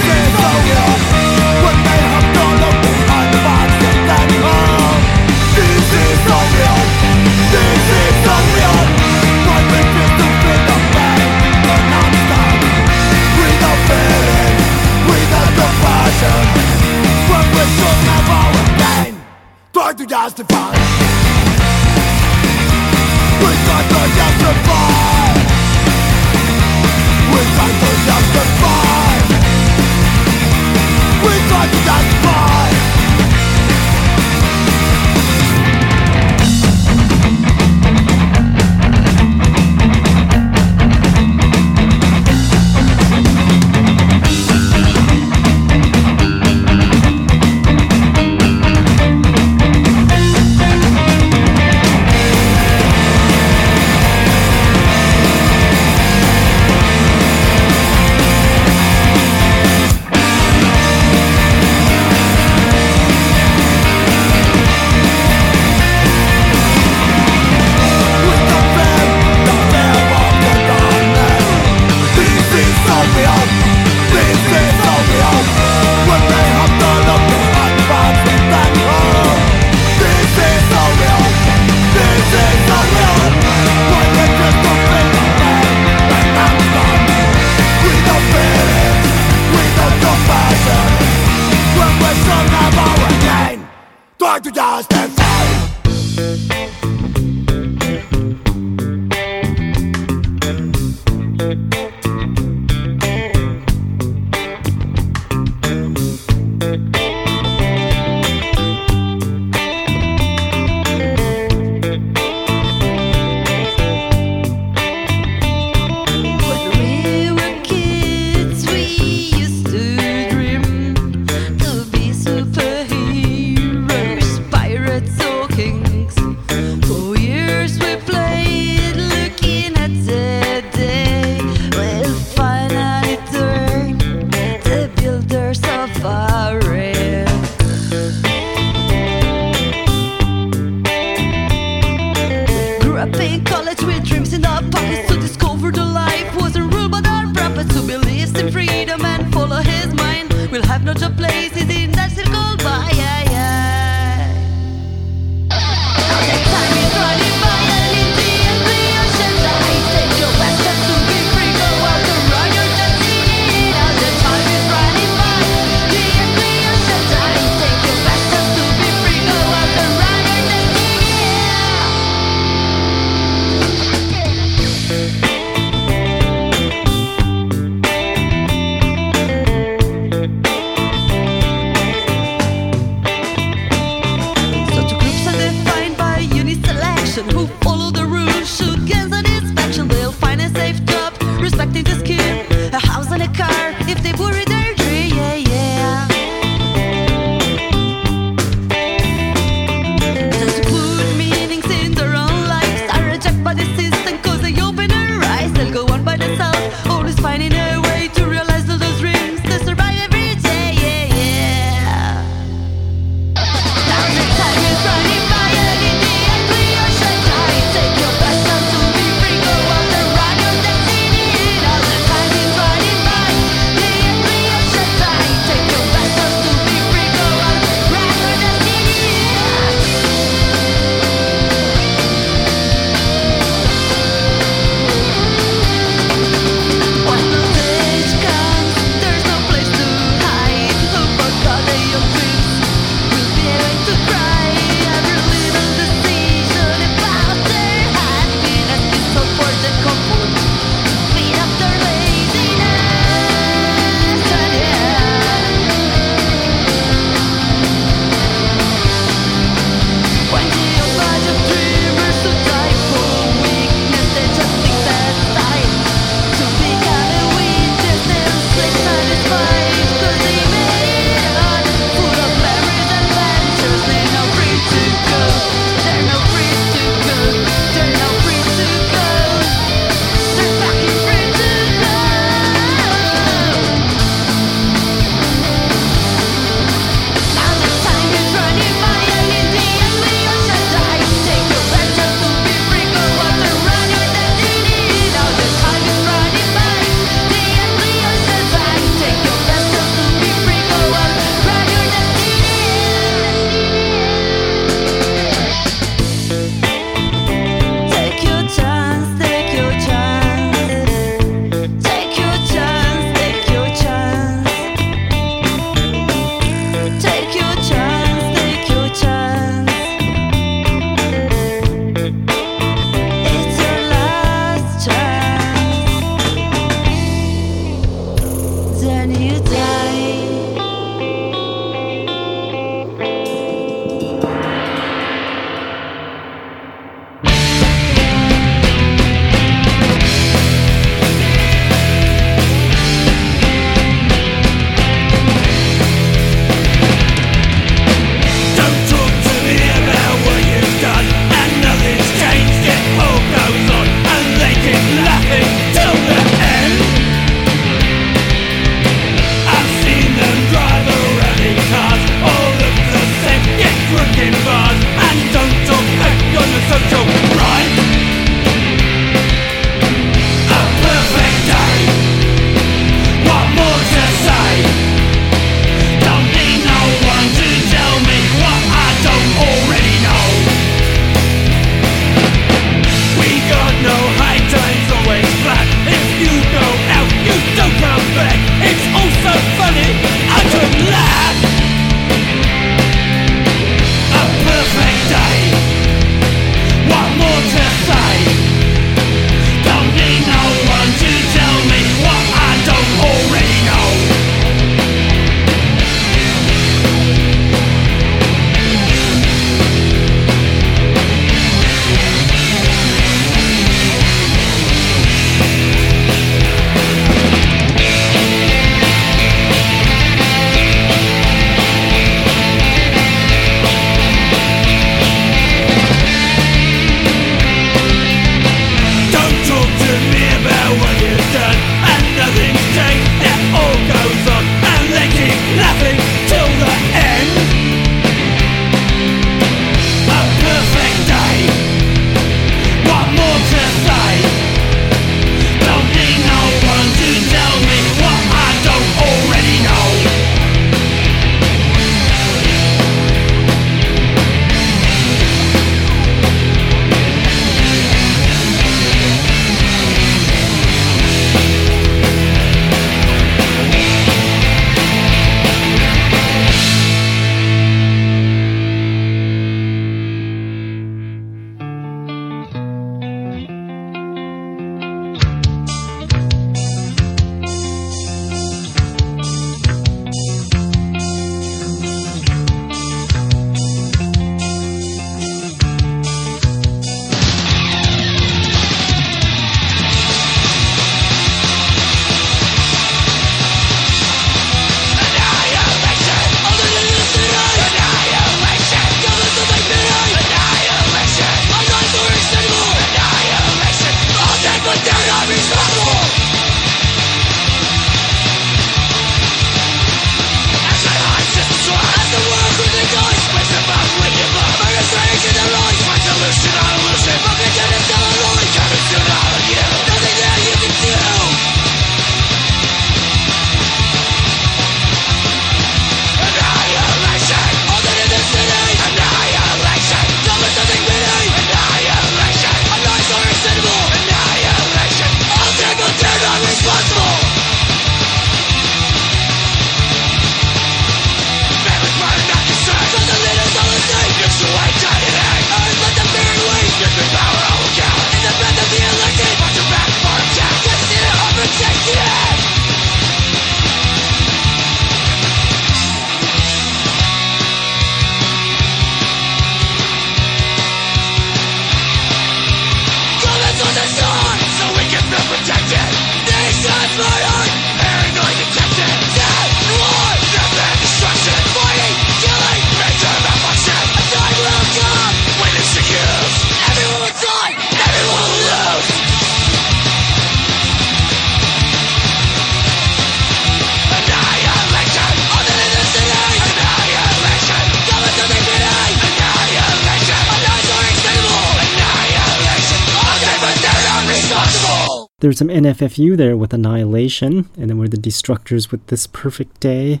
NFFU there with Annihilation, and then we're the Destructors with This Perfect Day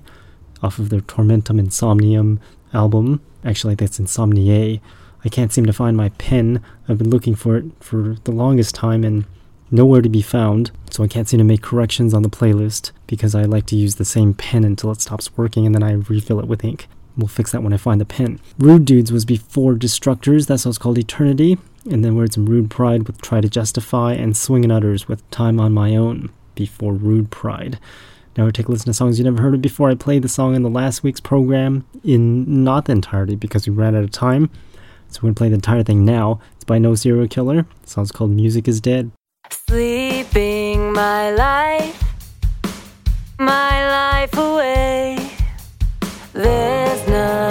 off of their Tormentum Insomnium album. Actually, that's Insomniae. I can't seem to find my pen. I've been looking for it for the longest time and nowhere to be found, so I can't seem to make corrections on the playlist because I like to use the same pen until it stops working and then I refill it with ink. We'll fix that when I find the pen. Rude Dudes was before Destructors, that's what's called Eternity. And then had some Rude Pride with Try to Justify and Swingin' Utters with Time on My Own before Rude Pride. Now we take a listen to songs you never heard of before. I played the song in the last week's program in not the entirety because we ran out of time. So we're gonna play the entire thing now. It's by No Serial Killer. The song's called Music is Dead. Sleeping my life, my life away. There's nothing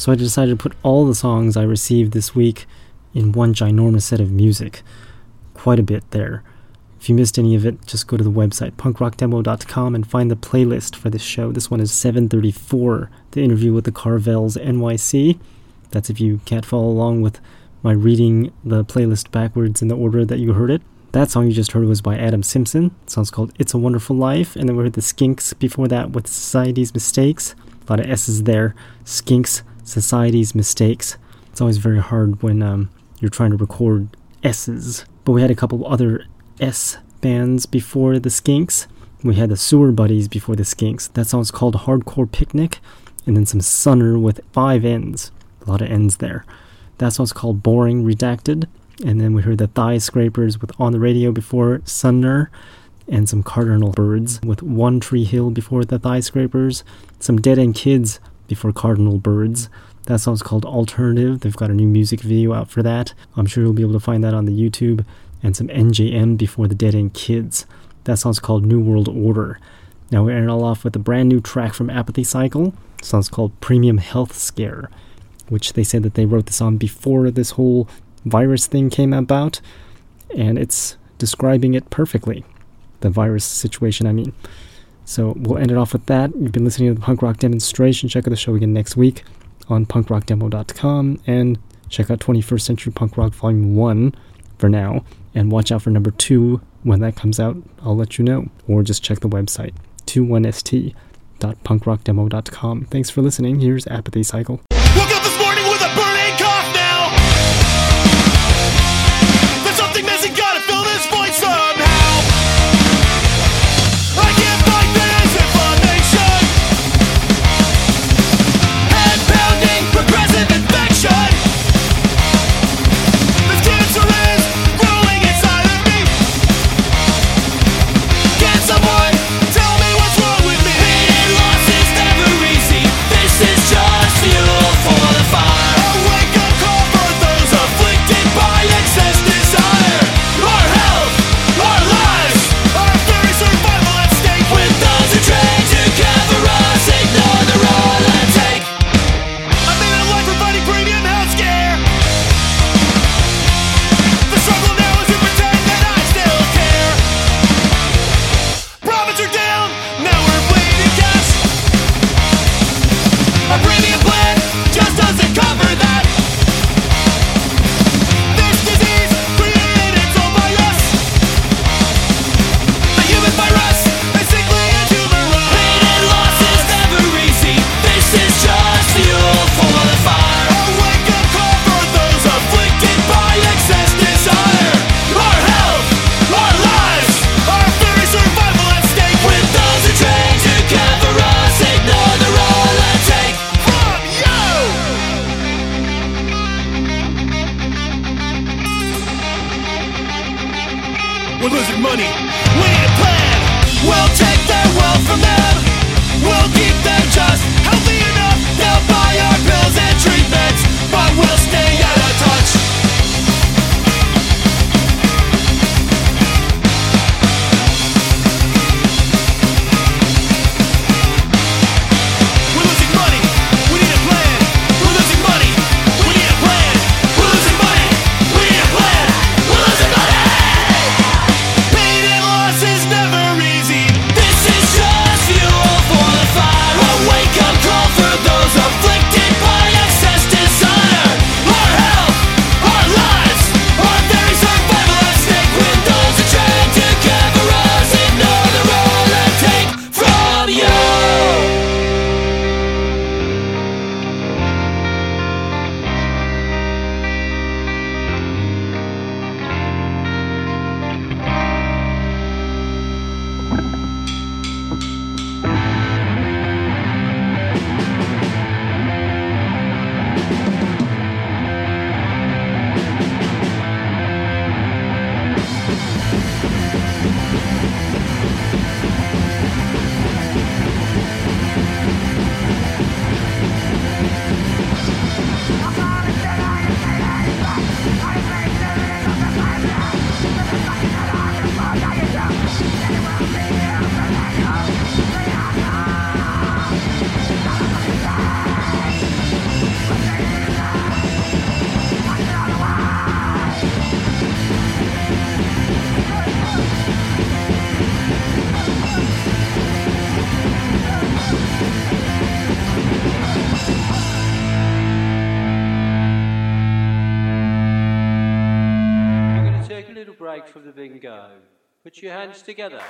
So I decided to put all the songs I received this week in one ginormous set of music. Quite a bit there. If you missed any of it, just go to the website punkrockdemo.com and find the playlist for this show. This one is 734, the interview with the Carvels NYC. That's if you can't follow along with my reading the playlist backwards in the order that you heard it. That song you just heard was by Adam Simpson. The song's called It's a Wonderful Life. And then we heard the Skinks before that with Society's Mistakes. A lot of S's there. Skinks, Society's Mistakes. It's always very hard when um, you're trying to record S's. But we had a couple other S bands before the Skinks. We had the Sewer Buddies before the Skinks. That song's called Hardcore Picnic. And then some Sunner with five N's. A lot of N's there. That song's called Boring Redacted. And then we heard the Thigh Scrapers with On the Radio before Sunner. And some Cardinal Birds with One Tree Hill before the Thigh Scrapers. Some Dead End Kids before Cardinal Birds. That song's called Alternative. They've got a new music video out for that. I'm sure you'll be able to find that on the YouTube. And some NJM before the Dead End Kids. That song's called New World Order. Now we're ending all off with a brand new track from Apathy Cycle. The song's called Premium Health Scare, which they said that they wrote this on before this whole virus thing came about, and it's describing it perfectly. The virus situation, I mean. So we'll end it off with that. You've been listening to the punk rock demonstration. Check out the show again next week on punkrockdemo.com and check out 21st Century Punk Rock Volume 1 for now. And watch out for number 2 when that comes out. I'll let you know. Or just check the website 21st.punkrockdemo.com. Thanks for listening. Here's Apathy Cycle. Together